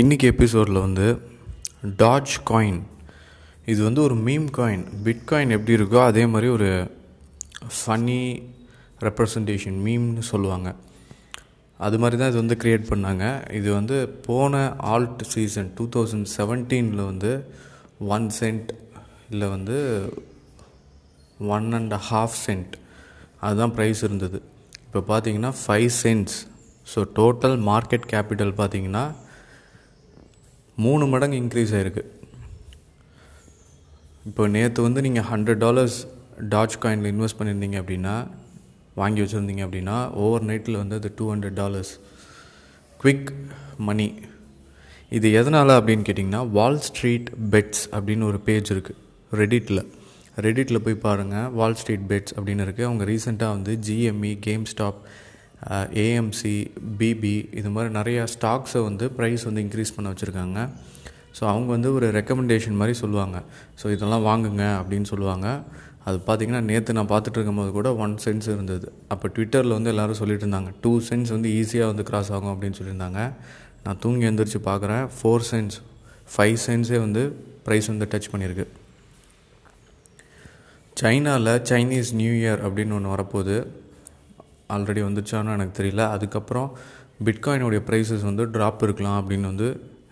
இன்றைக்கி எபிசோடில் வந்து டாஜ் காயின் இது வந்து ஒரு மீம் காயின் பிட்காயின் எப்படி இருக்கோ அதே மாதிரி ஒரு ஃபன்னி ரெப்ரசன்டேஷன் மீம்னு சொல்லுவாங்க. அது மாதிரி தான் இது வந்து க்ரியேட் பண்ணாங்க. இது வந்து போன ஆல்ட் சீசன் டூ தௌசண்ட் செவன்டீனில் வந்து ஒன் சென்ட் இல்லை வந்து ஒன் அண்ட் ஹாஃப் சென்ட் அதுதான் ப்ரைஸ் இருந்தது. இப்போ பார்த்தீங்கன்னா five cents so total market capital பார்த்தீங்கன்னா மூணு மடங்கு இன்க்ரீஸ் ஆகிருக்கு இப்போ நேற்று வந்து நீங்கள் ஹண்ட்ரட் டாலர்ஸ் டாச் காயினில் இன்வெஸ்ட் பண்ணியிருந்தீங்க அப்படின்னா வாங்கி வச்சுருந்தீங்க அப்படின்னா ஓவர் நைட்டில் வந்து அது two hundred dollars quick money இது எதனால் அப்படின்னு கேட்டிங்கன்னா வால் ஸ்ட்ரீட் பெட்ஸ் அப்படின்னு ஒரு பேஜ் இருக்குது ரெடிட்டில் ரெடிட்டில் போய் பாருங்கள் வால் ஸ்ட்ரீட் பெட்ஸ் அப்படின்னு இருக்குது அவங்க ரீசெண்டாக வந்து GME GameStop AMC BB இது மாதிரி நிறையா ஸ்டாக்ஸை வந்து ப்ரைஸ் வந்து இன்க்ரீஸ் பண்ண வச்சுருக்காங்க. ஸோ அவங்க வந்து ஒரு ரெக்கமெண்டேஷன் மாதிரி சொல்லுவாங்க. ஸோ இதெல்லாம் வாங்குங்க அப்படின்னு சொல்லுவாங்க. அது பார்த்திங்கன்னா நேற்று நான் பார்த்துட்டு இருக்கும்போது கூட ஒன் சென்ஸ் இருந்தது. அப்போ ட்விட்டரில் வந்து எல்லோரும் சொல்லிட்டு இருந்தாங்க. டூ சென்ஸ் வந்து ஈஸியாக வந்து கிராஸ் ஆகும் அப்படின்னு சொல்லியிருந்தாங்க. நான் தூங்கி எழுந்திரிச்சு பார்க்குறேன் ஃபோர் சென்ஸ் ஃபைவ் சென்ஸே வந்து ப்ரைஸ் வந்து டச் பண்ணியிருக்கு. சைனாவில் சைனீஸ் நியூ இயர் அப்படின்னு ஒன்று வரப்போகுது. ஆல்ரெடி வந்துச்சான்னு எனக்கு தெரியல. அதுக்கப்புறம் பிட்காயினுடைய ப்ரைஸஸ் வந்து ட்ராப் இருக்கலாம் அப்படின்னு வந்து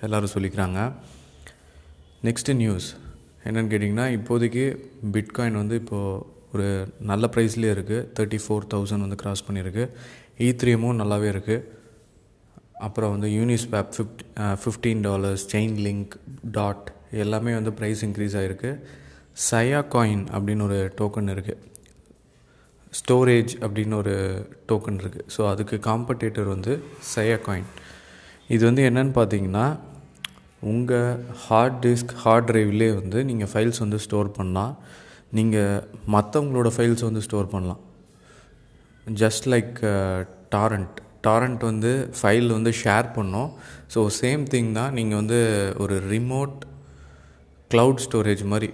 எல்லோரும் சொல்லிக்கிறாங்க. நெக்ஸ்ட்டு நியூஸ் என்னென்னு கேட்டிங்கன்னா இப்போதைக்கு பிட்காயின் வந்து இப்போது ஒரு நல்ல ப்ரைஸ்லேயே இருக்குது தேர்ட்டி ஃபோர் தௌசண்ட் வந்து க்ராஸ் பண்ணியிருக்கு. ஈத்ரியமும் நல்லாவே இருக்குது அப்புறம் வந்து Uniswap fifth fifteen dollars Chainlink dot எல்லாமே வந்து ப்ரைஸ் இன்க்ரீஸ் ஆகிருக்கு சயா காயின் அப்படின்னு ஒரு டோக்கன் இருக்குது ஸ்டோரேஜ் அப்படின்னு ஒரு டோக்கன் இருக்குது ஸோ அதுக்கு காம்படேட்டர் வந்து சையா காயின் இது வந்து என்னென்னு பார்த்தீங்கன்னா உங்கள் ஹார்ட் டிஸ்க் ஹார்ட் ட்ரைவ்லேயே வந்து நீங்கள் ஃபைல்ஸ் வந்து ஸ்டோர் பண்ணால் நீங்கள் மற்றவங்களோட ஃபைல்ஸ் வந்து ஸ்டோர் பண்ணலாம். ஜஸ்ட் லைக் டாரண்ட் டாரண்ட் வந்து ஃபைல் வந்து ஷேர் பண்ணோம். ஸோ சேம் திங் தான் நீங்கள் வந்து ஒரு ரிமோட் க்ளவுட் ஸ்டோரேஜ் மாதிரி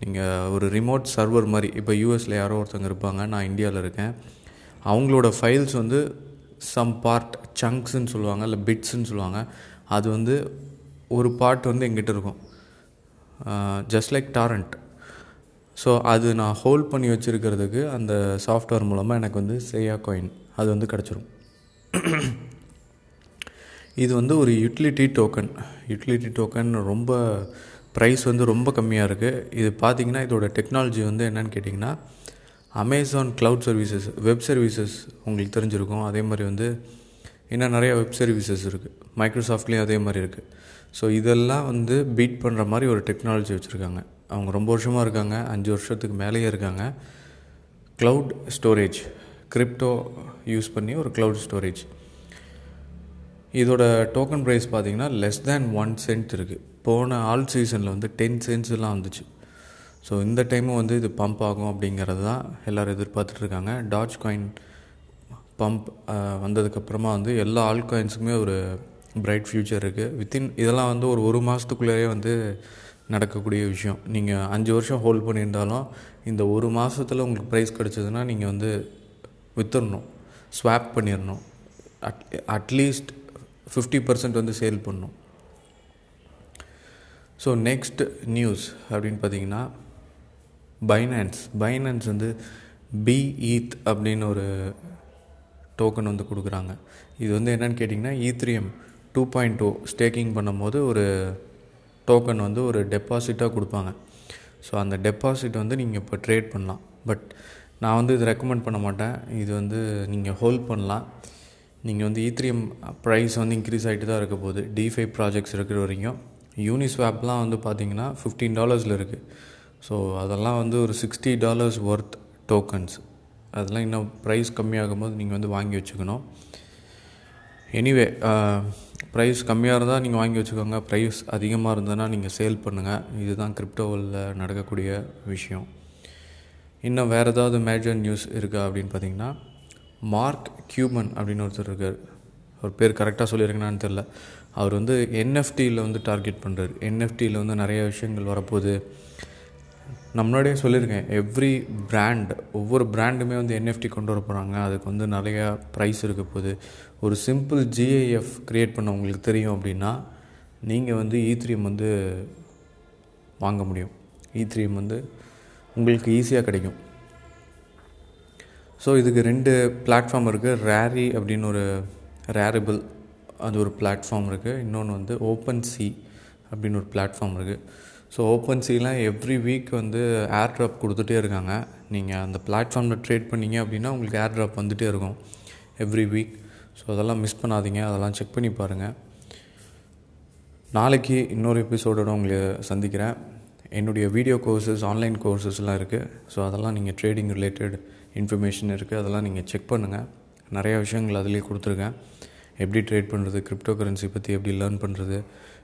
நீங்கள் ஒரு ரிமோட் சர்வர் மாதிரி இப்போ யூஎஸில் யாரோ ஒருத்தவங்க இருப்பாங்க நான் இந்தியாவில் இருக்கேன். அவங்களோட ஃபைல்ஸ் வந்து சம் பார்ட் சங்க்ஸ்ன்னு சொல்லுவாங்க இல்லை பிட்ஸ்ன்னு சொல்லுவாங்க. அது வந்து ஒரு பார்ட் வந்து எங்கிட்ட இருக்கும். ஜஸ்ட் லைக் டாரண்ட் ஸோ அது நான் ஹோல்ட் பண்ணி வச்சுருக்கிறதுக்கு அந்த சாஃப்ட்வேர் மூலமாக எனக்கு வந்து சேயா காயின் அது வந்து கிடச்சிரும். இது வந்து ஒரு யூட்டிலிட்டி டோக்கன் யூட்டிலிட்டி டோக்கன் ரொம்ப ப்ரைஸ் வந்து ரொம்ப கம்மியாக இருக்குது இது பார்த்திங்கன்னா இதோட டெக்னாலஜி வந்து என்னென்னு கேட்டிங்கன்னா Amazon cloud services web services உங்களுக்கு தெரிஞ்சிருக்கும். அதே மாதிரி வந்து இன்னும் நிறையா வெப் சர்வீசஸ் இருக்குது மைக்ரோசாஃப்ட்லேயும் அதே மாதிரி இருக்குது ஸோ இதெல்லாம் வந்து பீட் பண்ணுற மாதிரி ஒரு டெக்னாலஜி வச்சுருக்காங்க. அவங்க ரொம்ப வருஷமாக இருக்காங்க. அஞ்சு வருஷத்துக்கு மேலேயே இருக்காங்க. க்ளவுட் ஸ்டோரேஜ் கிரிப்டோ யூஸ் பண்ணி ஒரு க்ளவுட் ஸ்டோரேஜ் இதோட டோக்கன் ப்ரைஸ் பார்த்திங்கன்னா லெஸ் தேன் ஒன் சென்ட் இருக்குது போன ஆல் சீசனில் வந்து டென் சென்ட்ஸ்லாம் வந்துச்சு. ஸோ இந்த டைமும் வந்து இது பம்ப் ஆகும் அப்படிங்கிறது தான் எல்லோரும் எதிர்பார்த்துட்ருக்காங்க டாச் காயின் பம்ப் வந்ததுக்கப்புறமா வந்து எல்லா ஆல் காயின்ஸுக்குமே ஒரு பிரைட் ஃப்யூச்சர் இருக்குது வித்தின் இதெல்லாம் வந்து ஒரு ஒரு மாதத்துக்குள்ளேயே வந்து நடக்கக்கூடிய விஷயம். நீங்கள் அஞ்சு வருஷம் ஹோல்ட் பண்ணியிருந்தாலும் இந்த ஒரு மாதத்தில் உங்களுக்கு ப்ரைஸ் கிடச்சதுன்னா நீங்கள் வந்து விற்றுடணும் ஸ்வாப் பண்ணிடணும் at at least fifty percent வந்து சேல் பண்ணும். ஸோ நெக்ஸ்ட் நியூஸ் அப்படின்னு பார்த்தீங்கன்னா பைனான்ஸ் பைனான்ஸ் வந்து பி ஈத் அப்படின்னு ஒரு டோக்கன் வந்து கொடுக்குறாங்க. இது வந்து என்னென்னு கேட்டிங்கன்னா Ethereum two point two staking பண்ணும்போது ஒரு டோக்கன் வந்து ஒரு டெபாசிட்டாக கொடுப்பாங்க. ஸோ அந்த டெபாசிட் வந்து நீங்கள் இப்போ ட்ரேட் பண்ணலாம். பட் நான் வந்து இது ரெக்கமெண்ட் பண்ண மாட்டேன். இது வந்து நீங்கள் ஹோல்ட் பண்ணலாம். நீங்கள் வந்து e ஈத்ரியம் ப்ரைஸ் வந்து இன்க்ரீஸ் ஆகிட்டு தான் இருக்க போகுது. டிஃபை ப்ராஜெக்ட்ஸ் இருக்கிற வரைக்கும். யூனிஸ்வாப்லாம் வந்து பார்த்தீங்கன்னா ஃபிஃப்டீன் டாலர்ஸில் இருக்குது ஸோ அதெல்லாம் வந்து ஒரு சிக்ஸ்டி டாலர்ஸ் ஒர்த் டோக்கன்ஸ் அதெல்லாம் இன்னும் ப்ரைஸ் கம்மியாகும் போது நீங்கள் வந்து வாங்கி வச்சுக்கணும். எனிவே ப்ரைஸ் கம்மியாக இருந்தால் நீங்கள் வாங்கி வச்சுக்கோங்க. ப்ரைஸ் அதிகமாக இருந்ததுன்னா நீங்கள் சேல் பண்ணுங்கள் இதுதான் கிரிப்டோவில் நடக்கக்கூடிய விஷயம். இன்னும் வேறு ஏதாவது மேஜர் நியூஸ் இருக்கா அப்படின்னு பார்த்தீங்கன்னா மார்க் கியூமன் அப்படின்னு ஒருத்தர் இருக்கார். அவர் பேர் கரெக்டாக சொல்லியிருக்கேனான்னு தெரில அவர் வந்து என்எஃப்டியில் வந்து டார்கெட் பண்ணுறாரு என்எஃப்டியில் வந்து நிறைய விஷயங்கள் வரப்போகுது. நான் முன்னாடியே சொல்லியிருக்கேன். எவ்ரி பிராண்ட் ஒவ்வொரு பிராண்டுமே வந்து என்எஃப்டி கொண்டு வர போகிறாங்க அதுக்கு வந்து நிறையா ப்ரைஸ் இருக்க போகுது. ஒரு சிம்பிள் ஜிஐஎஃப் க்ரியேட் பண்ண உங்களுக்கு தெரியும் அப்படின்னா நீங்கள் வந்து e ஈத்ரியம் வந்து வாங்க முடியும். E ஈத்ரியம் வந்து உங்களுக்கு ஈஸியாக கிடைக்கும். ஸோ இதுக்கு ரெண்டு பிளாட்ஃபார்ம் இருக்குது ரேரி அப்படின்னு ஒரு ரேரபிள் அது ஒரு பிளாட்ஃபார்ம் இருக்குது இன்னொன்று வந்து ஓப்பன் சி அப்படின்னு ஒரு பிளாட்ஃபார்ம் இருக்குது so open slam every week வந்து ஏர் ட்ராப் கொடுத்துட்டே இருக்காங்க. நீங்கள் அந்த பிளாட்ஃபார்மில் ட்ரேட் பண்ணீங்க அப்படின்னா உங்களுக்கு ஏர் ட்ராப் வந்துகிட்டே இருக்கும் எவ்ரி வீக் ஸோ அதெல்லாம் மிஸ் பண்ணாதீங்க. அதெல்லாம் செக் பண்ணி பாருங்கள் நாளைக்கு இன்னொரு எபிசோடோட உங்களை சந்திக்கிறேன். என்னுடைய வீடியோ கோர்சஸ் ஆன்லைன் கோர்சஸ்லாம் இருக்குது ஸோ அதெல்லாம் நீங்கள் ட்ரேடிங் ரிலேட்டட் இன்ஃபர்மேஷன் இருக்குது அதெல்லாம் நீங்கள் செக் பண்ணுங்கள் நிறையா விஷயங்கள் அதிலே கொடுத்துருக்கேன். எப்படி ட்ரேட் பண்ணுறது கிரிப்டோ கரன்சி பற்றி எப்படி லேர்ன் பண்ணுறது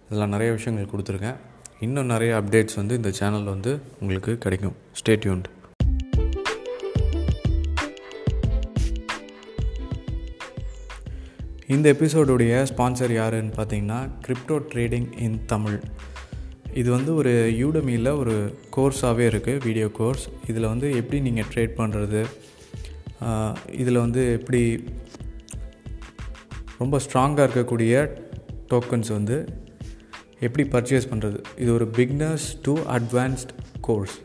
இதெல்லாம் நிறைய விஷயங்கள் கொடுத்துருக்கேன். இன்னும் நிறைய அப்டேட்ஸ் வந்து இந்த சேனலில் வந்து உங்களுக்கு கிடைக்கும். ஸ்டேட்யூன்ட் இந்த எபிசோடுடைய ஸ்பான்சர் யாருன்னு பார்த்தீங்கன்னா கிரிப்டோ ட்ரேடிங் இன் தமிழ் இது வந்து ஒரு யூடமியில் ஒரு கோர்ஸாகவே இருக்குது வீடியோ கோர்ஸ் இதில் வந்து எப்படி நீங்கள் ட்ரேட் பண்ணுறது இதில் வந்து எப்படி ரொம்ப ஸ்ட்ராங்காக இருக்கக்கூடிய டோக்கன்ஸ் வந்து எப்படி பர்ச்சேஸ் பண்ணுறது இது ஒரு beginners to advanced course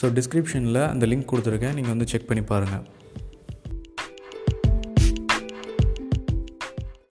so டிஸ்கிரிப்ஷனில் அந்த லிங்க் கொடுத்துருக்கேன். நீங்கள் வந்து செக் பண்ணி பாருங்கள்